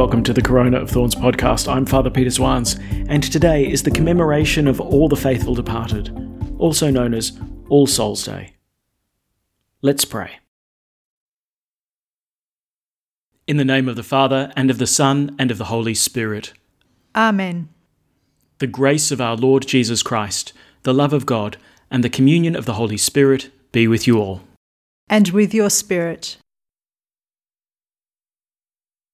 welcome to the Corona of Thorns podcast. I'm Father Peter Swans, and today is the commemoration of all the faithful departed, also known as All Souls Day. Let's pray. In the name of the Father, and of the Son, and of the Holy Spirit. Amen. The grace of our Lord Jesus Christ, the love of God, and the communion of the Holy Spirit be with you all. And with your spirit.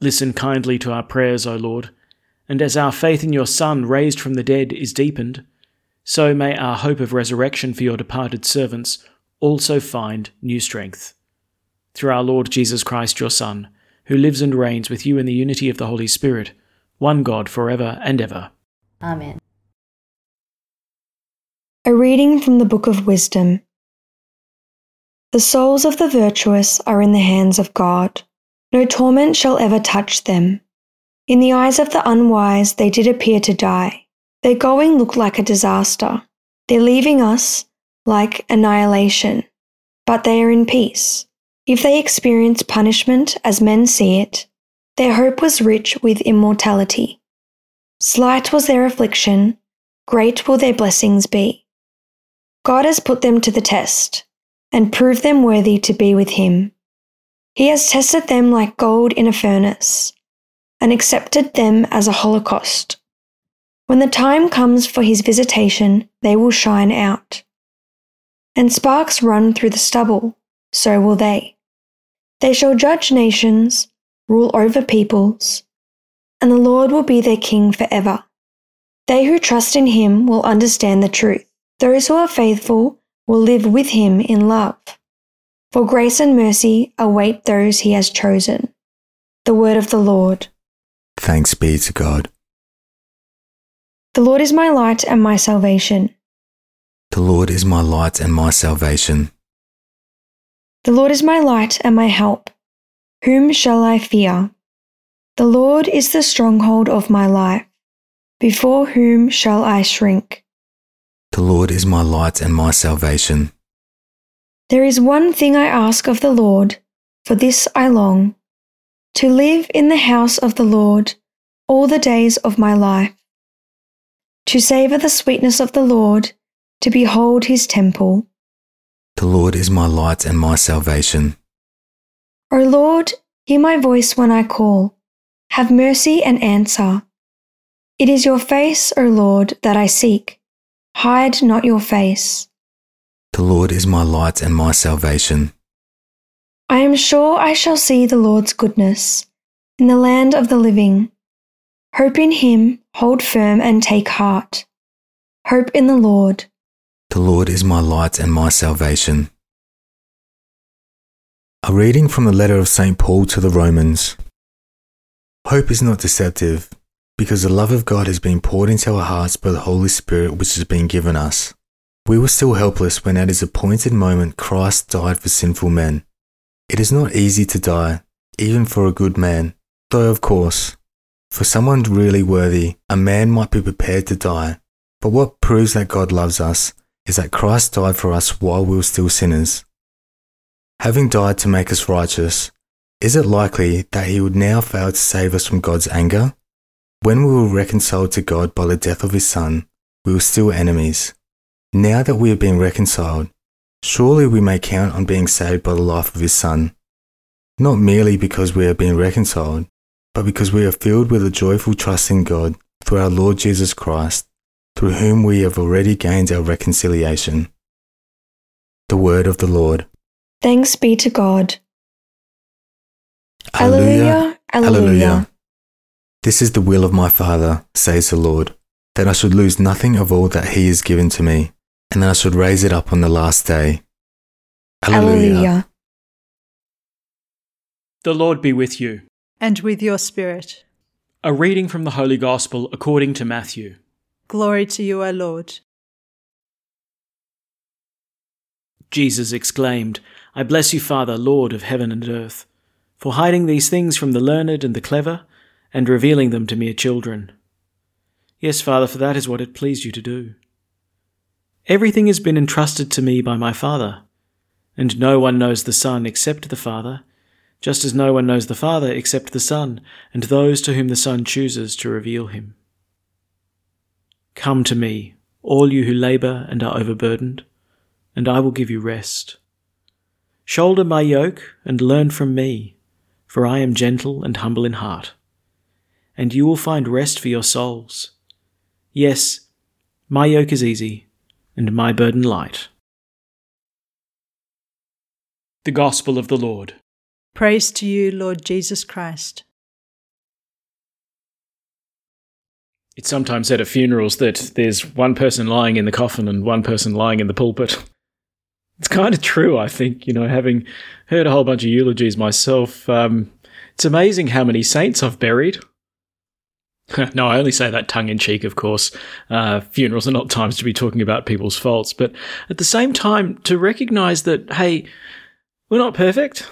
Listen kindly to our prayers, O Lord, and as our faith in your Son, raised from the dead, is deepened, so may our hope of resurrection for your departed servants also find new strength. Through our Lord Jesus Christ, your Son, who lives and reigns with you in the unity of the Holy Spirit, one God for ever and ever. Amen. A reading from the Book of Wisdom. The souls of the virtuous are in the hands of God. No torment shall ever touch them. In the eyes of the unwise, they did appear to die. Their going looked like a disaster. Their leaving us like annihilation. But they are in peace. If they experience punishment as men see it, their hope was rich with immortality. Slight was their affliction, great will their blessings be. God has put them to the test and proved them worthy to be with Him. He has tested them like gold in a furnace and accepted them as a holocaust. When the time comes for his visitation, they will shine out. And sparks run through the stubble, so will they. They shall judge nations, rule over peoples, and the Lord will be their king forever. They who trust in him will understand the truth. Those who are faithful will live with him in love. For grace and mercy await those he has chosen. The word of the Lord. Thanks be to God. The Lord is my light and my salvation. The Lord is my light and my salvation. The Lord is my light and my help. Whom shall I fear? The Lord is the stronghold of my life. Before whom shall I shrink? The Lord is my light and my salvation. There is one thing I ask of the Lord, for this I long, to live in the house of the Lord all the days of my life, to savour the sweetness of the Lord, to behold his temple. The Lord is my light and my salvation. O Lord, hear my voice when I call. Have mercy and answer. It is your face, O Lord, that I seek. Hide not your face. The Lord is my light and my salvation. I am sure I shall see the Lord's goodness in the land of the living. Hope in him, hold firm and take heart. Hope in the Lord. The Lord is my light and my salvation. A reading from the letter of St. Paul to the Romans. Hope is not deceptive, because the love of God has been poured into our hearts by the Holy Spirit which has been given us. We were still helpless when at his appointed moment Christ died for sinful men. It is not easy to die, even for a good man, though of course, for someone really worthy, a man might be prepared to die. But what proves that God loves us is that Christ died for us while we were still sinners. Having died to make us righteous, is it likely that he would now fail to save us from God's anger? When we were reconciled to God by the death of his Son, we were still enemies. Now that we have been reconciled, surely we may count on being saved by the life of his Son, not merely because we have been reconciled, but because we are filled with a joyful trust in God through our Lord Jesus Christ, through whom we have already gained our reconciliation. The word of the Lord. Thanks be to God. Alleluia, Alleluia. This is the will of my Father, says the Lord, that I should lose nothing of all that He has given to me, and that I should raise it up on the last day. Alleluia. The Lord be with you. And with your spirit. A reading from the Holy Gospel according to Matthew. Glory to you, O Lord. Jesus exclaimed, I bless you, Father, Lord of heaven and earth, for hiding these things from the learned and the clever, and revealing them to mere children. Yes, Father, for that is what it pleased you to do. Everything has been entrusted to me by my Father, and no one knows the Son except the Father, just as no one knows the Father except the Son, and those to whom the Son chooses to reveal him. Come to me, all you who labour and are overburdened, and I will give you rest. Shoulder my yoke and learn from me, for I am gentle and humble in heart, and you will find rest for your souls. Yes, my yoke is easy, and my burden light. The Gospel of the Lord. Praise to you, Lord Jesus Christ. It's sometimes said at funerals that there's one person lying in the coffin and one person lying in the pulpit. It's kind of true, I think. You know, having heard a whole bunch of eulogies myself, um, it's amazing how many saints I've buried. no, I only say that tongue in cheek, of course. Uh, funerals are not times to be talking about people's faults, but at the same time, to recognize that, hey, we're not perfect.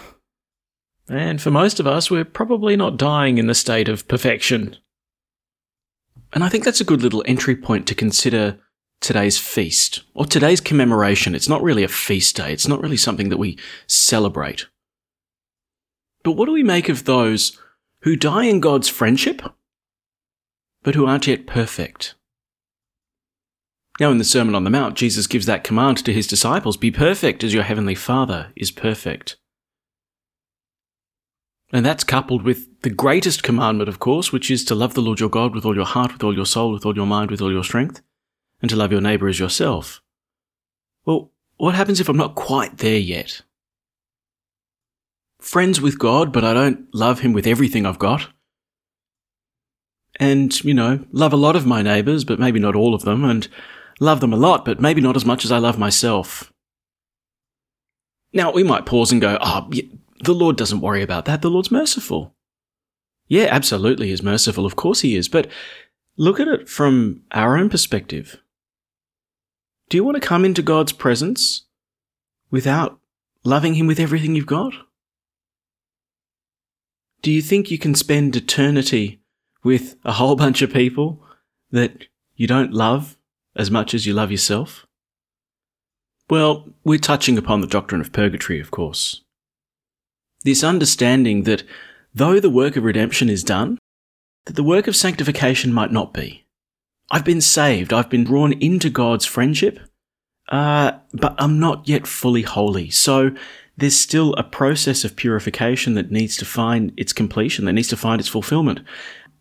And for most of us, we're probably not dying in the state of perfection. And I think that's a good little entry point to consider today's feast, or today's commemoration. It's not really a feast day, it's not really something that we celebrate. But what do we make of those who die in God's friendship, but who aren't yet perfect? Now, in the Sermon on the Mount, Jesus gives that command to his disciples Be perfect as your heavenly Father is perfect. And that's coupled with the greatest commandment, of course, which is to love the Lord your God with all your heart, with all your soul, with all your mind, with all your strength, and to love your neighbour as yourself. Well, what happens if I'm not quite there yet? Friends with God, but I don't love Him with everything I've got. And, you know, love a lot of my neighbours, but maybe not all of them, and love them a lot, but maybe not as much as I love myself. Now, we might pause and go, oh, the Lord doesn't worry about that. The Lord's merciful. Yeah, absolutely, He's merciful. Of course He is. But look at it from our own perspective. Do you want to come into God's presence without loving Him with everything you've got? Do you think you can spend eternity with a whole bunch of people that you don't love as much as you love yourself? Well, we're touching upon the doctrine of purgatory, of course. This understanding that though the work of redemption is done, that the work of sanctification might not be. I've been saved, I've been drawn into God's friendship, uh, but I'm not yet fully holy. So there's still a process of purification that needs to find its completion, that needs to find its fulfillment.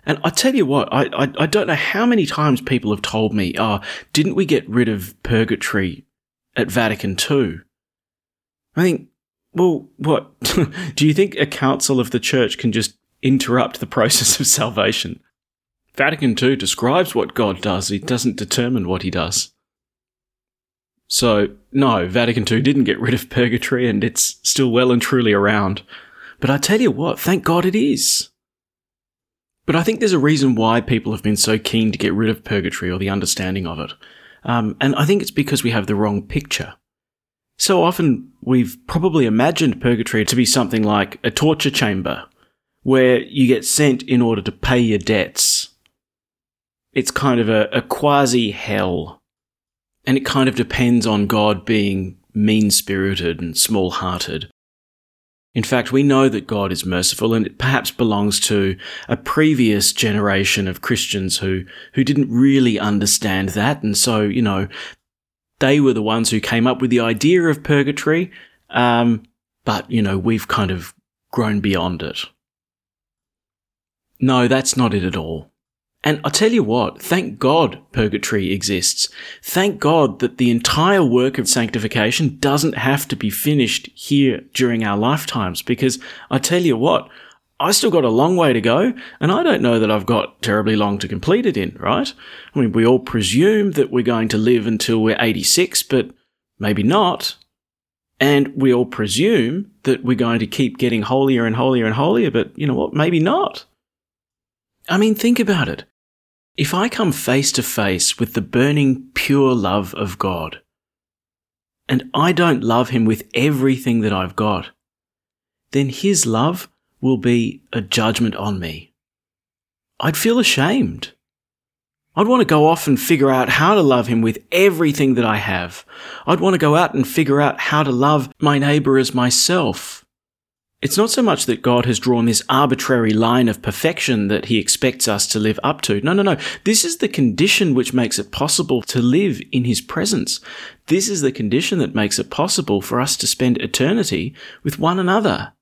And I tell you what, I, I, I don't know how many times people have told me, oh, didn't we get rid of purgatory at Vatican II? I think, well, what? Do you think a council of the church can just interrupt the process of salvation? Vatican II describes what God does, he doesn't determine what he does. So, no, Vatican II didn't get rid of purgatory and it's still well and truly around. But I tell you what, thank God it is. But I think there's a reason why people have been so keen to get rid of purgatory or the understanding of it. Um, and I think it's because we have the wrong picture. So often we've probably imagined purgatory to be something like a torture chamber where you get sent in order to pay your debts. It's kind of a, a quasi hell. And it kind of depends on God being mean spirited and small hearted. In fact, we know that God is merciful and it perhaps belongs to a previous generation of Christians who, who didn't really understand that. And so, you know, they were the ones who came up with the idea of purgatory. Um, but, you know, we've kind of grown beyond it. No, that's not it at all. And I tell you what, thank God purgatory exists. Thank God that the entire work of sanctification doesn't have to be finished here during our lifetimes, because I tell you what, I still got a long way to go, and I don't know that I've got terribly long to complete it in, right? I mean, we all presume that we're going to live until we're 86, but maybe not. And we all presume that we're going to keep getting holier and holier and holier, but you know what? Maybe not. I mean, think about it. If I come face to face with the burning, pure love of God, and I don't love Him with everything that I've got, then His love will be a judgment on me. I'd feel ashamed. I'd want to go off and figure out how to love him with everything that I have. I'd want to go out and figure out how to love my neighbor as myself. It's not so much that God has drawn this arbitrary line of perfection that he expects us to live up to. No, no, no. This is the condition which makes it possible to live in his presence. This is the condition that makes it possible for us to spend eternity with one another.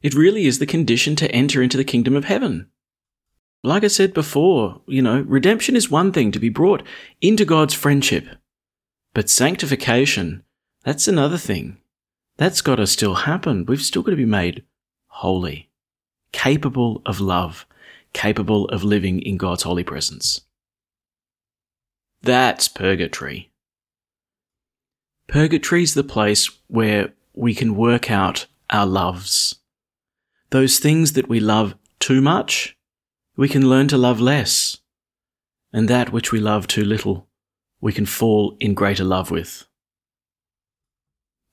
It really is the condition to enter into the kingdom of heaven. Like I said before, you know, redemption is one thing to be brought into God's friendship. But sanctification, that's another thing. That's got to still happen. We've still got to be made holy, capable of love, capable of living in God's holy presence. That's purgatory. Purgatory is the place where we can work out our loves. Those things that we love too much, we can learn to love less. And that which we love too little, we can fall in greater love with.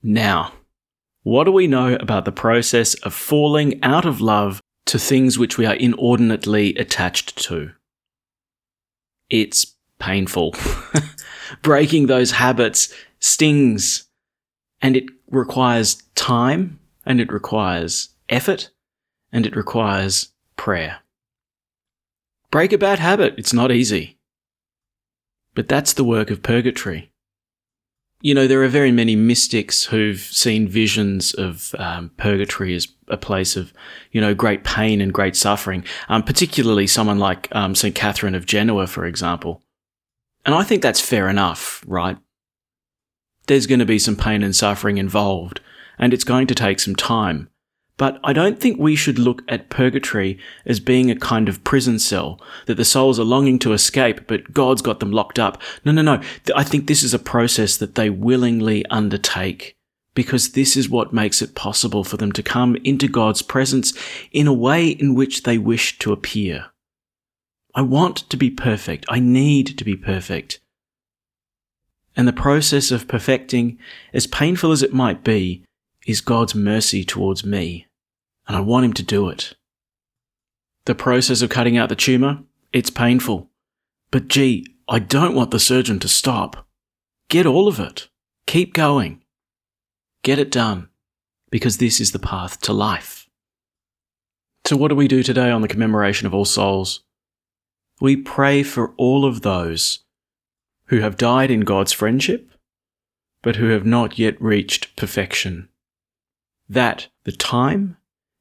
Now, what do we know about the process of falling out of love to things which we are inordinately attached to? It's painful. Breaking those habits stings and it requires time and it requires effort and it requires prayer. Break a bad habit. It's not easy. But that's the work of purgatory you know, there are very many mystics who've seen visions of um, purgatory as a place of, you know, great pain and great suffering, um, particularly someone like um, St. Catherine of Genoa, for example. And I think that's fair enough, right? There's going to be some pain and suffering involved, and it's going to take some time. But I don't think we should look at purgatory as being a kind of prison cell that the souls are longing to escape, but God's got them locked up. No, no, no. I think this is a process that they willingly undertake because this is what makes it possible for them to come into God's presence in a way in which they wish to appear. I want to be perfect. I need to be perfect. And the process of perfecting, as painful as it might be, is God's mercy towards me, and I want Him to do it. The process of cutting out the tumour, it's painful. But gee, I don't want the surgeon to stop. Get all of it. Keep going. Get it done, because this is the path to life. So, what do we do today on the commemoration of All Souls? We pray for all of those who have died in God's friendship, but who have not yet reached perfection that the time,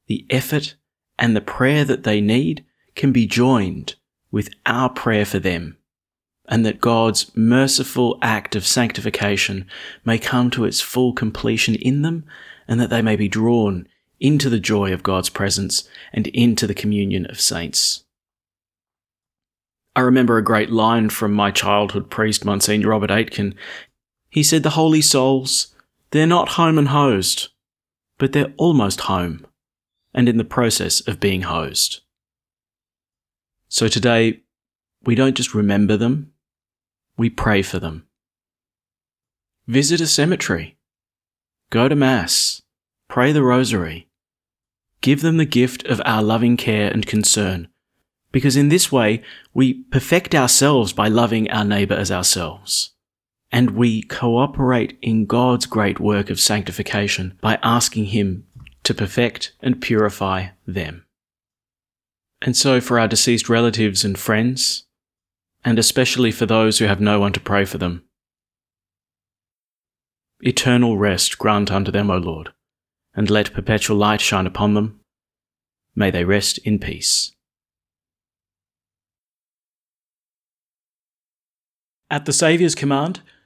the effort, and the prayer that they need can be joined with our prayer for them, and that God's merciful act of sanctification may come to its full completion in them, and that they may be drawn into the joy of God's presence and into the communion of saints. I remember a great line from my childhood priest, Monsignor Robert Aitken. He said, The holy souls, they're not home and hosed but they're almost home and in the process of being hosed. So today, we don't just remember them, we pray for them. Visit a cemetery, go to Mass, pray the Rosary, give them the gift of our loving care and concern, because in this way we perfect ourselves by loving our neighbour as ourselves and we cooperate in God's great work of sanctification by asking Him to perfect and purify them. And so, for our deceased relatives and friends, and especially for those who have no one to pray for them, eternal rest grant unto them, O Lord, and let perpetual light shine upon them. May they rest in peace. At the Saviour's command,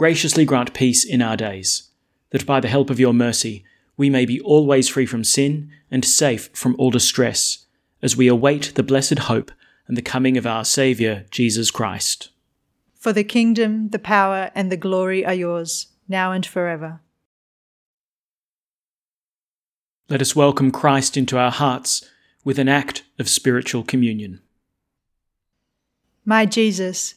Graciously grant peace in our days, that by the help of your mercy we may be always free from sin and safe from all distress, as we await the blessed hope and the coming of our Saviour, Jesus Christ. For the kingdom, the power, and the glory are yours, now and forever. Let us welcome Christ into our hearts with an act of spiritual communion. My Jesus,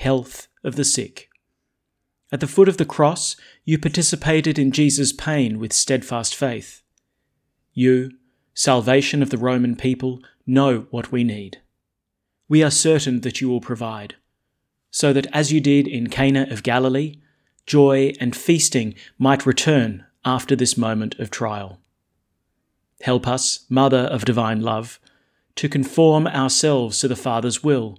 health of the sick. At the foot of the cross, you participated in Jesus' pain with steadfast faith. You, salvation of the Roman people, know what we need. We are certain that you will provide, so that as you did in Cana of Galilee, joy and feasting might return after this moment of trial. Help us, Mother of Divine Love, to conform ourselves to the Father's will